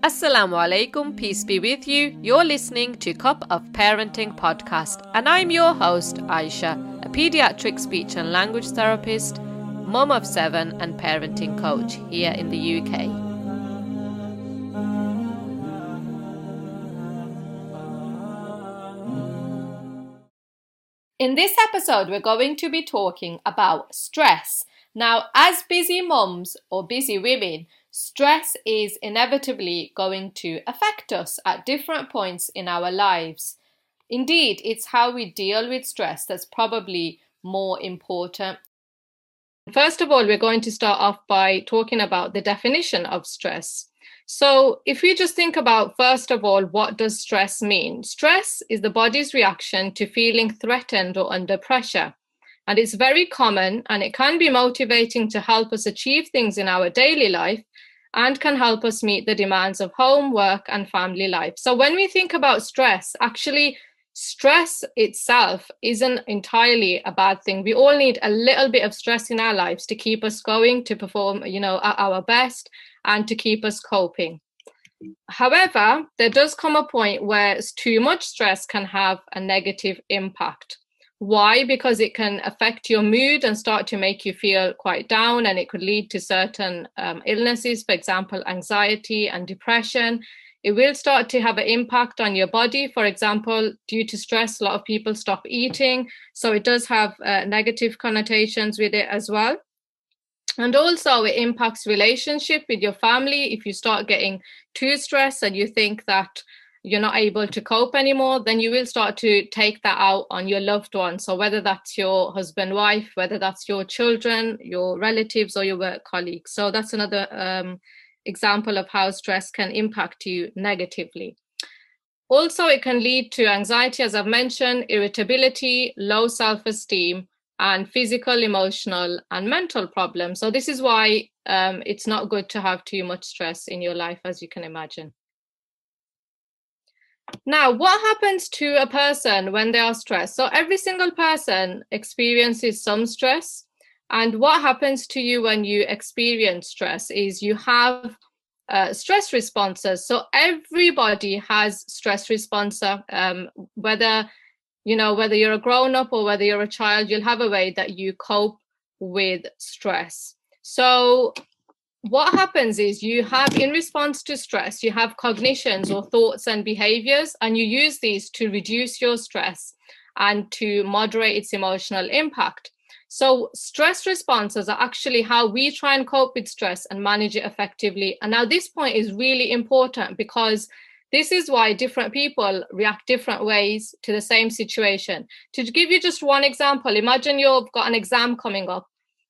Assalamu alaikum, peace be with you. You're listening to Cup of Parenting podcast, and I'm your host, Aisha, a pediatric speech and language therapist, mum of seven, and parenting coach here in the UK. In this episode, we're going to be talking about stress. Now, as busy mums or busy women, stress is inevitably going to affect us at different points in our lives. Indeed, it's how we deal with stress that's probably more important. First of all, we're going to start off by talking about the definition of stress. So, if we just think about, first of all, what does stress mean? Stress is the body's reaction to feeling threatened or under pressure. And it's very common and it can be motivating to help us achieve things in our daily life and can help us meet the demands of home, work, and family life. So, when we think about stress, actually, stress itself isn't entirely a bad thing. We all need a little bit of stress in our lives to keep us going, to perform, you know, at our best, and to keep us coping. However, there does come a point where too much stress can have a negative impact. Why? Because it can affect your mood and start to make you feel quite down, and it could lead to certain um, illnesses, for example, anxiety and depression. It will start to have an impact on your body. For example, due to stress, a lot of people stop eating. So it does have uh, negative connotations with it as well. And also, it impacts relationship with your family. If you start getting too stressed and you think that you're not able to cope anymore, then you will start to take that out on your loved ones. So, whether that's your husband, wife, whether that's your children, your relatives, or your work colleagues. So, that's another um, example of how stress can impact you negatively. Also, it can lead to anxiety, as I've mentioned, irritability, low self esteem, and physical, emotional, and mental problems. So, this is why um, it's not good to have too much stress in your life, as you can imagine. Now, what happens to a person when they are stressed? So, every single person experiences some stress. And what happens to you when you experience stress is you have uh, stress responses. So, everybody has stress responses, um, whether you know whether you're a grown up or whether you're a child you'll have a way that you cope with stress so what happens is you have in response to stress you have cognitions or thoughts and behaviors and you use these to reduce your stress and to moderate its emotional impact. So stress responses are actually how we try and cope with stress and manage it effectively. And now this point is really important because this is why different people react different ways to the same situation. To give you just one example imagine you've got an exam coming up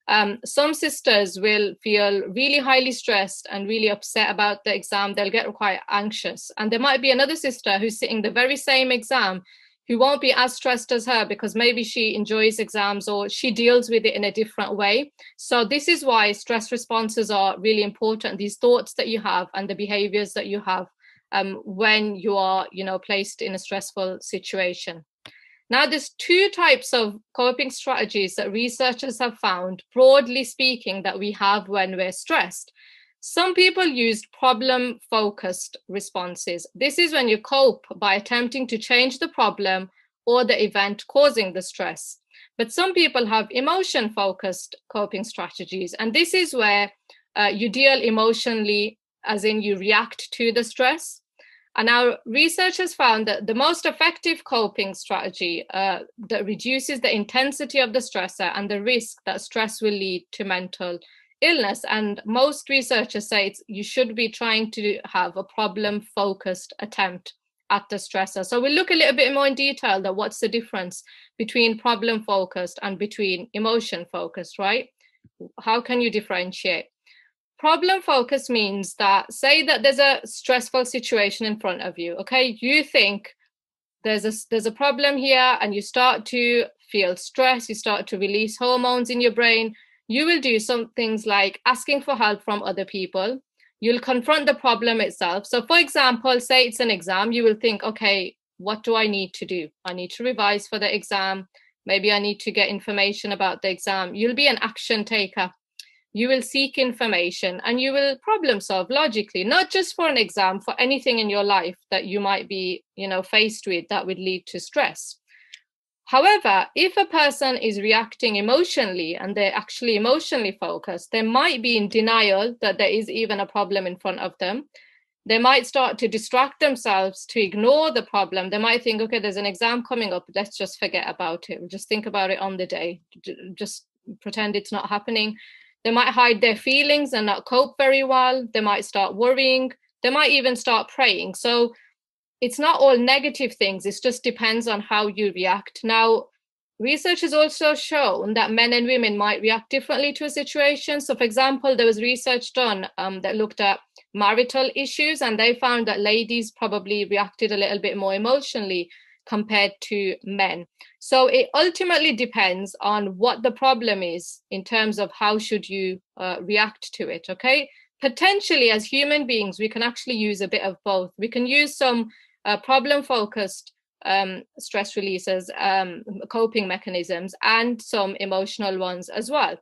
um, some sisters will feel really highly stressed and really upset about the exam. They'll get quite anxious. And there might be another sister who's sitting the very same exam who won't be as stressed as her because maybe she enjoys exams or she deals with it in a different way. So, this is why stress responses are really important these thoughts that you have and the behaviors that you have um, when you are, you know, placed in a stressful situation. Now, there's two types of coping strategies that researchers have found, broadly speaking, that we have when we're stressed. Some people used problem focused responses. This is when you cope by attempting to change the problem or the event causing the stress. But some people have emotion focused coping strategies. And this is where uh, you deal emotionally, as in you react to the stress. And our research has found that the most effective coping strategy uh, that reduces the intensity of the stressor and the risk that stress will lead to mental illness. And most researchers say you should be trying to have a problem focused attempt at the stressor. So we'll look a little bit more in detail that what's the difference between problem focused and between emotion focused, right? How can you differentiate? Problem focus means that say that there's a stressful situation in front of you okay? You think there's a there's a problem here and you start to feel stress you start to release hormones in your brain. You will do some things like asking for help from other people. You'll confront the problem itself. So for example say it's an exam you will think okay what do i need to do? I need to revise for the exam. Maybe i need to get information about the exam. You'll be an action taker you will seek information and you will problem solve logically not just for an exam for anything in your life that you might be you know faced with that would lead to stress however if a person is reacting emotionally and they're actually emotionally focused they might be in denial that there is even a problem in front of them they might start to distract themselves to ignore the problem. They might think, okay, there's an exam coming up. Let's just forget about it. We'll just think about it on the day. Just pretend it's not happening. They might hide their feelings and not cope very well. They might start worrying. They might even start praying. So it's not all negative things. It just depends on how you react. Now, research has also shown that men and women might react differently to a situation. So, for example, there was research done um, that looked at marital issues, and they found that ladies probably reacted a little bit more emotionally compared to men. So it ultimately depends on what the problem is in terms of how should you uh, react to it. Okay, potentially as human beings, we can actually use a bit of both. We can use some uh, problem-focused um, stress releases, um, coping mechanisms, and some emotional ones as well.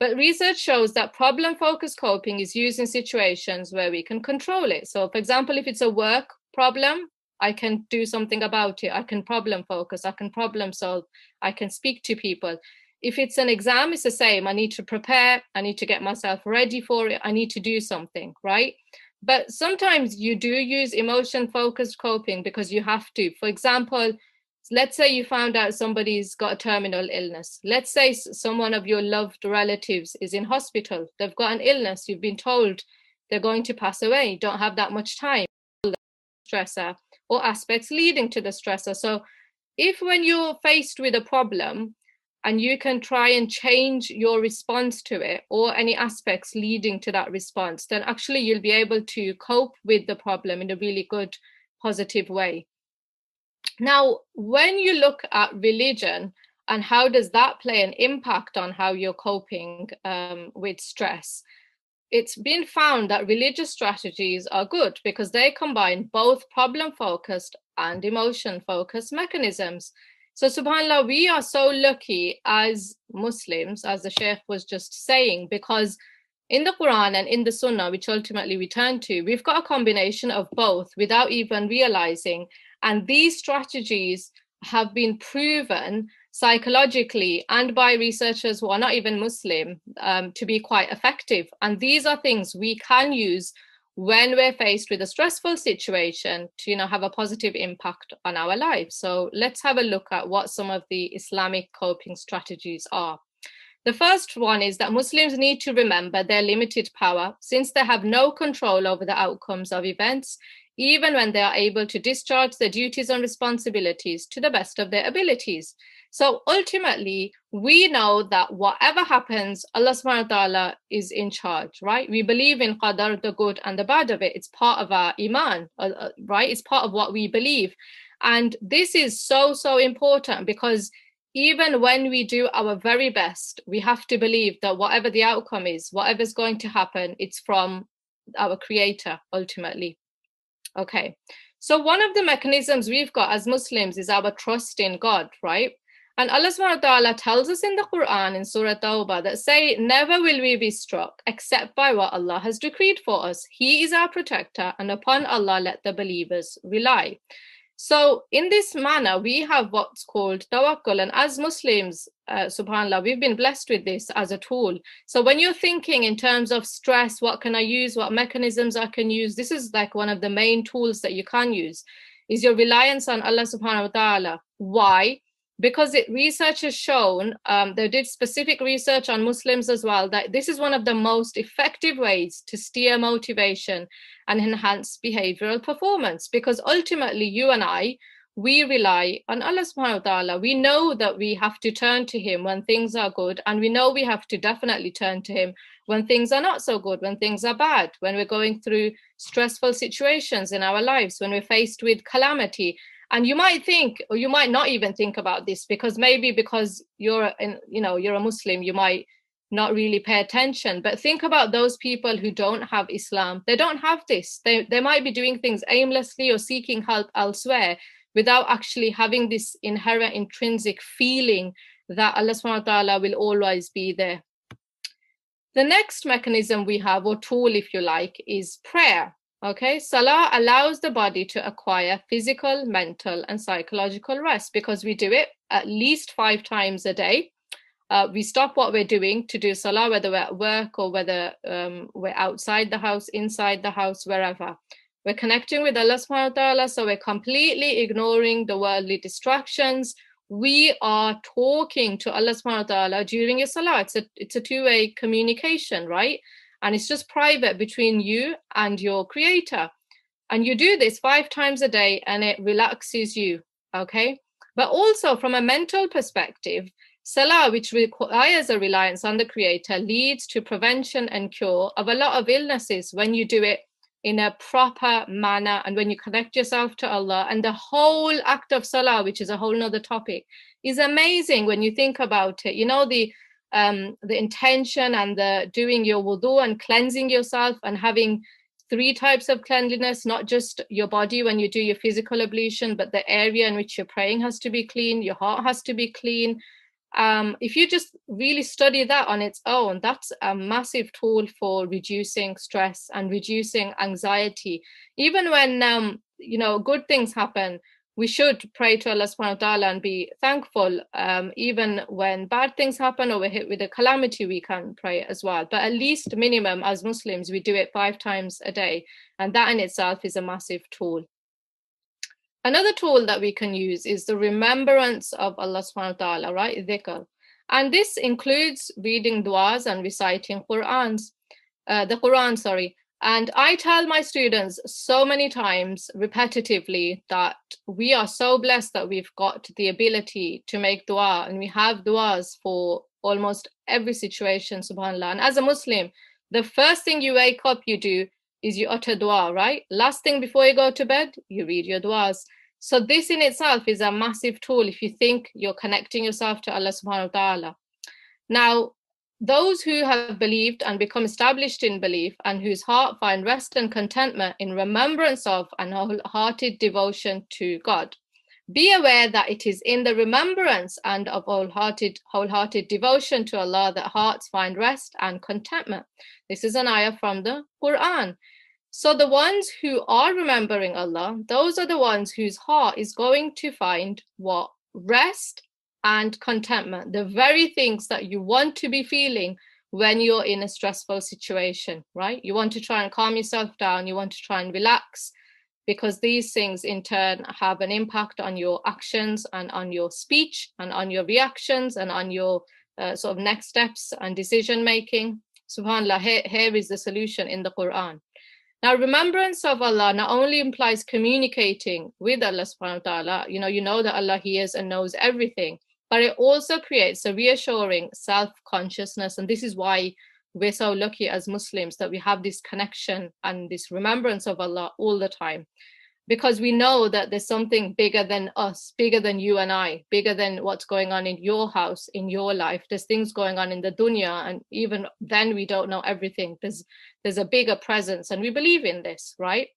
But research shows that problem focused coping is used in situations where we can control it. So, for example, if it's a work problem, I can do something about it. I can problem focus. I can problem solve. I can speak to people. If it's an exam, it's the same. I need to prepare. I need to get myself ready for it. I need to do something, right? But sometimes you do use emotion focused coping because you have to. For example, let's say you found out somebody's got a terminal illness let's say someone of your loved relatives is in hospital they've got an illness you've been told they're going to pass away you don't have that much time stressor or aspects leading to the stressor. So if when you're faced with a problem and you can try and change your response to it or any aspects leading to that response then actually you'll be able to cope with the problem in a really good positive way. Now, when you look at religion and how does that play an impact on how you're coping um, with stress, it's been found that religious strategies are good because they combine both problem focused and emotion focused mechanisms. So, subhanAllah, we are so lucky as Muslims, as the Sheikh was just saying, because in the Quran and in the Sunnah, which ultimately we turn to, we've got a combination of both without even realizing. And these strategies have been proven psychologically and by researchers who are not even Muslim um, to be quite effective. And these are things we can use when we're faced with a stressful situation to you know have a positive impact on our lives so let's have a look at what some of the islamic coping strategies are the first one is that muslims need to remember their limited power since they have no control over the outcomes of events even when they are able to discharge their duties and responsibilities to the best of their abilities. So ultimately, we know that whatever happens, Allah subhanahu wa ta'ala is in charge, right? We believe in qadar, the good and the bad of it. It's part of our iman, uh, uh, right? It's part of what we believe. And this is so, so important because even when we do our very best, we have to believe that whatever the outcome is, whatever's going to happen, it's from our creator ultimately. Okay. So one of the mechanisms we've got as Muslims is our trust in God, right? And Allah subhanahu wa ta'ala tells us in the Quran in Surah Tawbah that say, Never will we be struck except by what Allah has decreed for us. He is our protector, and upon Allah let the believers rely. So, in this manner, we have what's called tawakkul. And as Muslims, uh, subhanAllah, we've been blessed with this as a tool. So, when you're thinking in terms of stress, what can I use? What mechanisms I can use? This is like one of the main tools that you can use is your reliance on Allah subhanahu wa ta'ala. Why? Because it research has shown um, they did specific research on muslims as well that this is one of the most effective ways to steer motivation and enhance behavioral performance because ultimately you and i we rely on allah subhanahu wa ta'ala. We know that we have to turn to him when things are good and we know we have to definitely turn to him when things are not so good when things are bad when we're going through stressful situations in our lives when we're faced with calamity and you might think or you might not even think about this because maybe because you're in you know you're a muslim you might not really pay attention. But think about those people who don't have islam. They don't have this. They, they might be doing things aimlessly or seeking help elsewhere without actually having this inherent intrinsic feeling that allah subhanahu wa ta'ala will always be there. The next mechanism we have, or tool, if you like, is prayer. Okay, Salah allows the body to acquire physical, mental, and psychological rest because we do it at least five times a day. Uh, we stop what we're doing to do Salah, whether we're at work or whether um, we're outside the house, inside the house, wherever. We're connecting with Allah subhanahu wa ta'ala, so we're completely ignoring the worldly distractions. We are talking to Allah subhanahu wa ta'ala during your salah. It's a it's a two-way communication, right? And it's just private between you and your creator. And you do this five times a day and it relaxes you. Okay. But also from a mental perspective, Salah, which requires a reliance on the Creator, leads to prevention and cure of a lot of illnesses when you do it in a proper manner and when you connect yourself to Allah. And the whole act of Salah, which is a whole nother topic, is amazing when you think about it. You know, the um, the intention and the doing your wudu and cleansing yourself and having three types of cleanliness, not just your body when you do your physical ablution, but the area in which you're praying has to be clean, your heart has to be clean. Um, if you just really study that on its own, that's a massive tool for reducing stress and reducing anxiety. Even when um, you know good things happen, we should pray to Allah subhanahu wa ta'ala and be thankful. Um, even when bad things happen or we're hit with a calamity, we can pray as well. But at least minimum as Muslims, we do it five times a day. And that in itself is a massive tool. Another tool that we can use is the remembrance of Allah subhanahu wa ta'ala, right? Dhikr. And this includes reading du'as and reciting Qur'ans, uh, the Quran, sorry. And I tell my students so many times repetitively that we are so blessed that we've got the ability to make dua and we have duas for almost every situation, subhanAllah. And as a Muslim, the first thing you wake up, you do is you utter dua, right? Last thing before you go to bed, you read your duas. So this in itself is a massive tool if you think you're connecting yourself to Allah subhanahu wa ta'ala. Now, those who have believed and become established in belief and whose heart find rest and contentment in remembrance of and wholehearted devotion to God. Be aware that it is in the remembrance and of wholehearted, wholehearted devotion to Allah that hearts find rest and contentment. This is an ayah from the Quran. So the ones who are remembering Allah, those are the ones whose heart is going to find what? Rest and contentment, the very things that you want to be feeling when you're in a stressful situation, right? You want to try and calm yourself down, you want to try and relax, because these things in turn have an impact on your actions and on your speech and on your reactions and on your uh, sort of next steps and decision making. SubhanAllah, here, here is the solution in the Quran. Now, remembrance of Allah not only implies communicating with Allah subhanahu wa ta'ala, you know, you know that Allah hears and knows everything, but it also creates a reassuring self consciousness. And this is why we're so lucky as Muslims that we have this connection and this remembrance of Allah all the time. Because we know that there's something bigger than us, bigger than you and I, bigger than what's going on in your house, in your life. There's things going on in the dunya, and even then we don't know everything. There's there's a bigger presence, and we believe in this, right?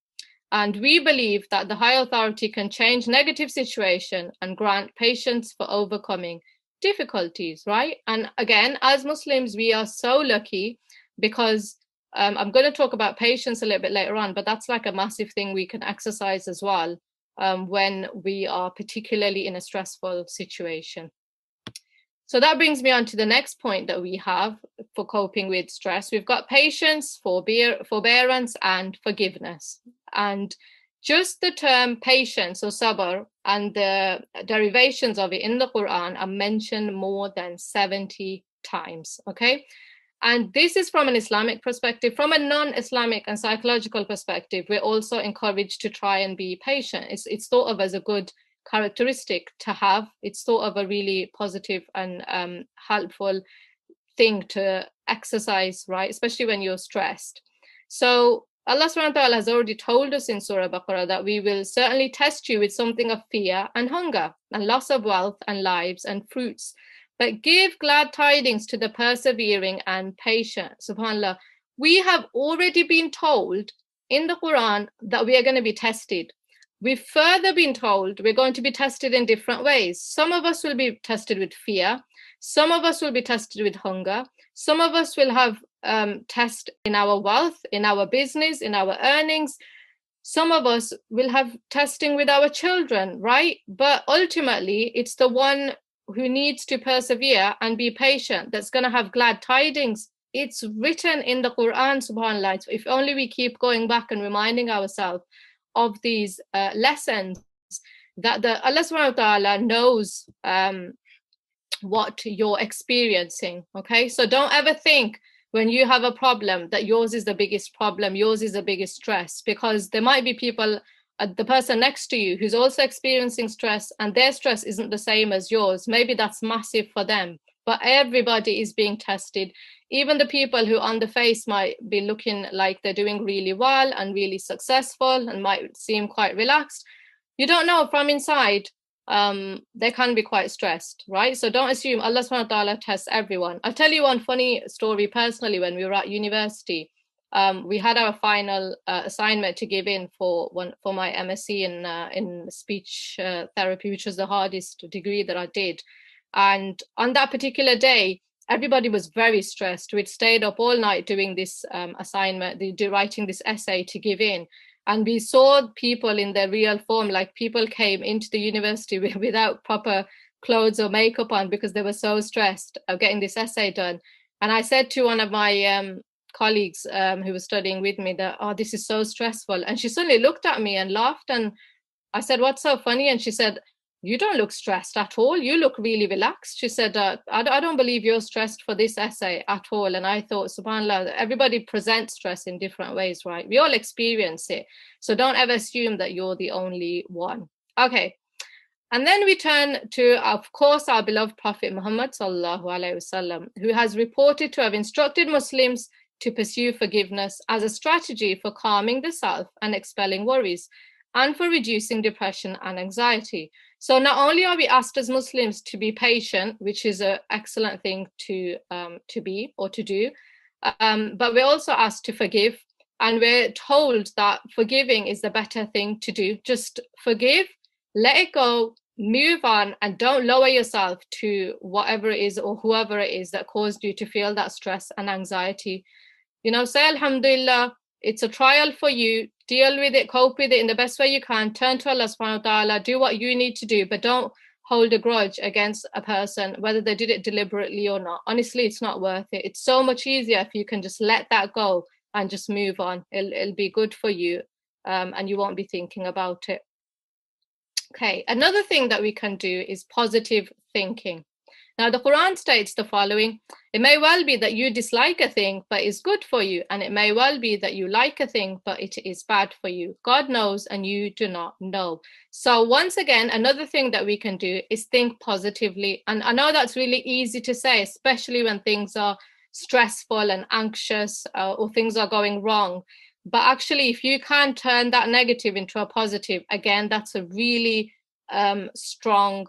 And we believe that the high authority can change negative situation and grant patience for overcoming difficulties, right? And again, as Muslims, we are so lucky because um, I'm going to talk about patience a little bit later on, but that's like a massive thing we can exercise as well um, when we are particularly in a stressful situation. So that brings me on to the next point that we have for coping with stress. We've got patience, forbearance, and forgiveness. And just the term patience or sabr and the derivations of it in the Quran are mentioned more than 70 times. Okay. And this is from an Islamic perspective. From a non Islamic and psychological perspective, we're also encouraged to try and be patient. It's, it's thought of as a good characteristic to have. It's thought of a really positive and um, helpful thing to exercise, right? Especially when you're stressed. So Allah subhanahu wa ta'ala has already told us in Surah Baqarah that we will certainly test you with something of fear and hunger and loss of wealth and lives and fruits. But give glad tidings to the persevering and patient. SubhanAllah. We have already been told in the Quran that we are going to be tested. We've further been told we're going to be tested in different ways. Some of us will be tested with fear. Some of us will be tested with hunger. Some of us will have um, test in our wealth, in our business, in our earnings. Some of us will have testing with our children, right? But ultimately, it's the one who needs to persevere and be patient that's going to have glad tidings. It's written in the Quran, subhanAllah. If only we keep going back and reminding ourselves of these uh, lessons that the Allah subhanahu wa ta'ala knows um, what you're experiencing. Okay, so don't ever think when you have a problem that yours is the biggest problem, yours is the biggest stress, because there might be people, uh, the person next to you who's also experiencing stress and their stress isn't the same as yours. Maybe that's massive for them, but everybody is being tested. Even the people who on the face might be looking like they're doing really well and really successful and might seem quite relaxed. You don't know from inside um, they can be quite stressed, right? So don't assume Allah subhanahu wa ta'ala tests everyone. I'll tell you one funny story personally when we were at university. Um, we had our final uh, assignment to give in for one for my MSc in uh, in speech uh, therapy, which was the hardest degree that I did. And on that particular day, everybody was very stressed. We'd stayed up all night doing this um, assignment, the, writing this essay to give in and we saw people in their real form like people came into the university without proper clothes or makeup on because they were so stressed of getting this essay done. And i said to one of my um, colleagues um, who was studying with me that oh this is so stressful. And she suddenly looked at me and laughed and i said what's so funny? And she said you don't look stressed at all. You look really relaxed. She said, uh, I, I, don't believe you're stressed for this essay at all. And I thought, subhanAllah, everybody presents stress in different ways, right? We all experience it. So don't ever assume that you're the only one. Okay. And then we turn to, of course, our beloved Prophet Muhammad, wasallam, who has reported to have instructed Muslims to pursue forgiveness as a strategy for calming the self and expelling worries and for reducing depression and anxiety. So not only are we asked as Muslims to be patient, which is an excellent thing to um, to be or to do, um, but we're also asked to forgive, and we're told that forgiving is the better thing to do. Just forgive, let it go, move on, and don't lower yourself to whatever it is or whoever it is that caused you to feel that stress and anxiety. You know, say Alhamdulillah, it's a trial for you deal with it, cope with it in the best way you can, turn to Allah subhanahu wa ta'ala, do what you need to do, but don't hold a grudge against a person, whether they did it deliberately or not. Honestly, it's not worth it. It's so much easier if you can just let that go and just move on. It'll, it'll be good for you um, and you won't be thinking about it. Okay, another thing that we can do is positive thinking. Now, the Quran states the following It may well be that you dislike a thing, but is good for you, and it may well be that you like a thing, but it is bad for you. God knows, and you do not know. So, once again, another thing that we can do is think positively. And I know that's really easy to say, especially when things are stressful and anxious uh, or things are going wrong. But actually, if you can turn that negative into a positive, again, that's a really um, strong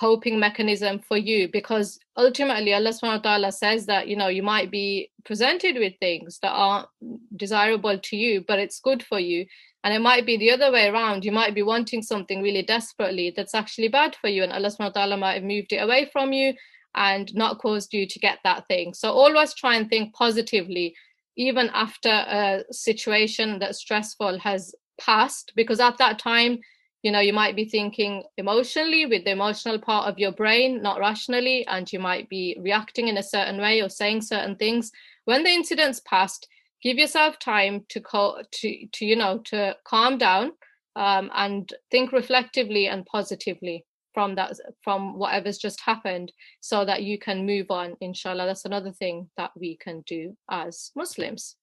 coping mechanism for you because ultimately Allah subhanahu wa ta'ala says that you know you might be presented with things that aren't desirable to you but it's good for you. And it might be the other way around. You might be wanting something really desperately that's actually bad for you and Allah subhanahu wa ta'ala might have moved it away from you and not caused you to get that thing. So always try and think positively even after a situation that's stressful has passed because at that time you know you might be thinking emotionally with the emotional part of your brain not rationally and you might be reacting in a certain way or saying certain things. When the incident's passed give yourself time to co- to to you know to calm down um, and think reflectively and positively from that from whatever's just happened so that you can move on inshallah. That's another thing that we can do as muslims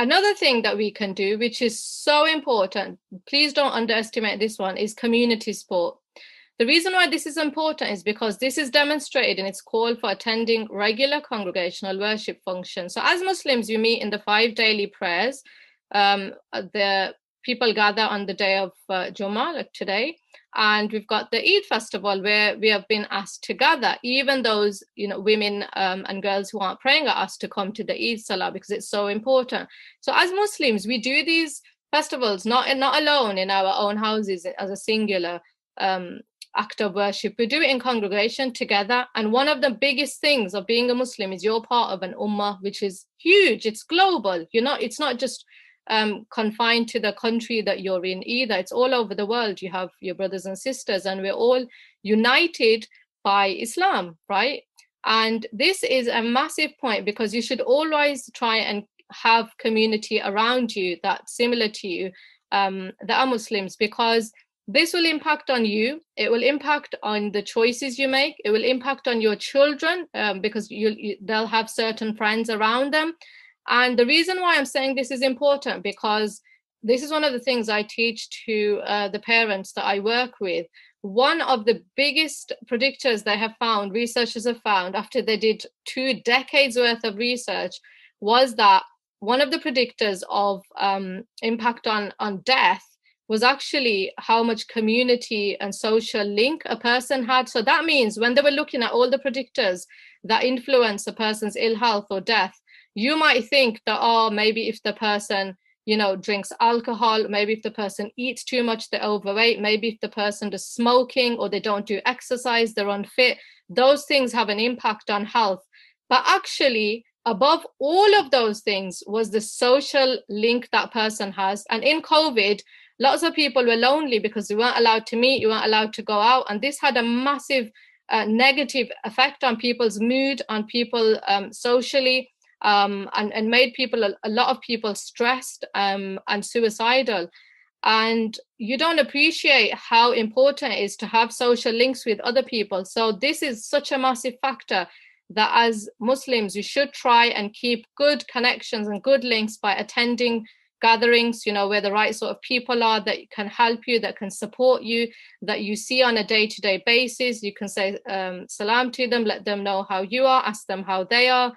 Another thing that we can do, which is so important, please don't underestimate this one, is community support. The reason why this is important is because this is demonstrated in its call for attending regular congregational worship functions. So, as Muslims, we meet in the five daily prayers. Um, the people gather on the day of uh, Jummah, like today, and we've got the Eid festival where we have been asked to gather. Even those, you know, women um, and girls who aren't praying are asked to come to the Eid Salah because it's so important. So as Muslims, we do these festivals not not alone in our own houses as a singular um, act of worship. We do it in congregation together. And one of the biggest things of being a Muslim is you're part of an ummah, which is huge. It's global. You're not, it's not just um, confined to the country that you're in either. It's all over the world. You have your brothers and sisters, and we're all united by Islam, right? And this is a massive point because you should always try and have community around you that's similar to you um, that are Muslims because this will impact on you it will impact on the choices you make it will impact on your children um, because you, you, they'll have certain friends around them and the reason why i'm saying this is important because this is one of the things i teach to uh, the parents that i work with one of the biggest predictors they have found researchers have found after they did two decades worth of research was that one of the predictors of um, impact on on death was actually how much community and social link a person had. So that means when they were looking at all the predictors that influence a person's ill health or death, you might think that, oh, maybe if the person, you know, drinks alcohol, maybe if the person eats too much, they're overweight, maybe if the person is smoking or they don't do exercise, they're unfit, those things have an impact on health. But actually, above all of those things was the social link that person has. And in COVID, lots of people were lonely because they weren't allowed to meet, you weren't allowed to go out. And this had a massive uh, negative effect on people's mood, on people um, socially, um, and, and made people, a, a lot of people stressed um, and suicidal. And you don't appreciate how important it is to have social links with other people. So, this is such a massive factor that as Muslims, you should try and keep good connections and good links by attending gatherings, you know, where the right sort of people are that can help you, that can support you, that you see on a day to day basis. You can say um, salam to them, let them know how you are, ask them how they are,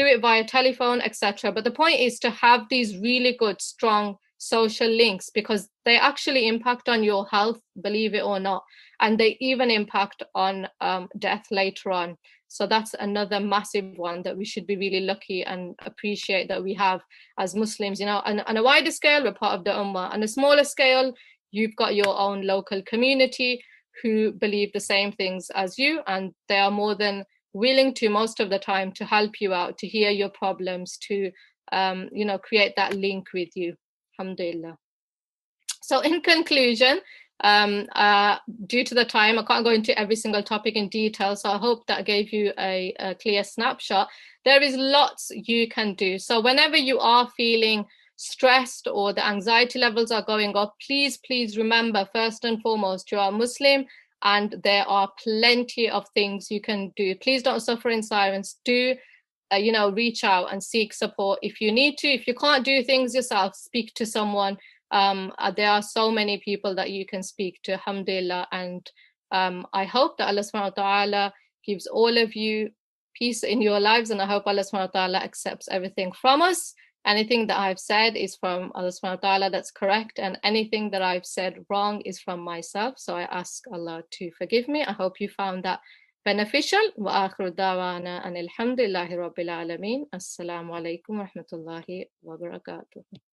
do it via telephone, etc. But the point is to have these really good, strong social links because they actually impact on your health, believe it or not. And they even impact on um, death later on. So that's another massive one that we should be really lucky and appreciate that we have as Muslims. You know, and on a wider scale, we're part of the Ummah. On a smaller scale, you've got your own local community who believe the same things as you, and they are more than willing to most of the time to help you out, to hear your problems, to um, you know, create that link with you. Alhamdulillah. So in conclusion, um, uh, due to the time, I can't go into every single topic in detail, so I hope that gave you a, a clear snapshot. There is lots you can do. So whenever you are feeling stressed or the anxiety levels are going up, please, please remember first and foremost, you are Muslim and there are plenty of things you can do. Please don't suffer in silence. Do uh, you know, reach out and seek support if you need to. If you can't do things yourself, speak to someone um, uh, there are so many people that you can speak to, alhamdulillah. And um, I hope that Allah subhanahu wa ta'ala gives all of you peace in your lives. And I hope Allah subhanahu wa ta'ala accepts everything from us. Anything that I've said is from Allah subhanahu wa ta'ala that's correct, and anything that I've said wrong is from myself. So I ask Allah to forgive me. I hope you found that beneficial. Wa akhiru dawana and alhamdulillahi. Assalamu alaikum wa rahmatullahi wa barakatuh.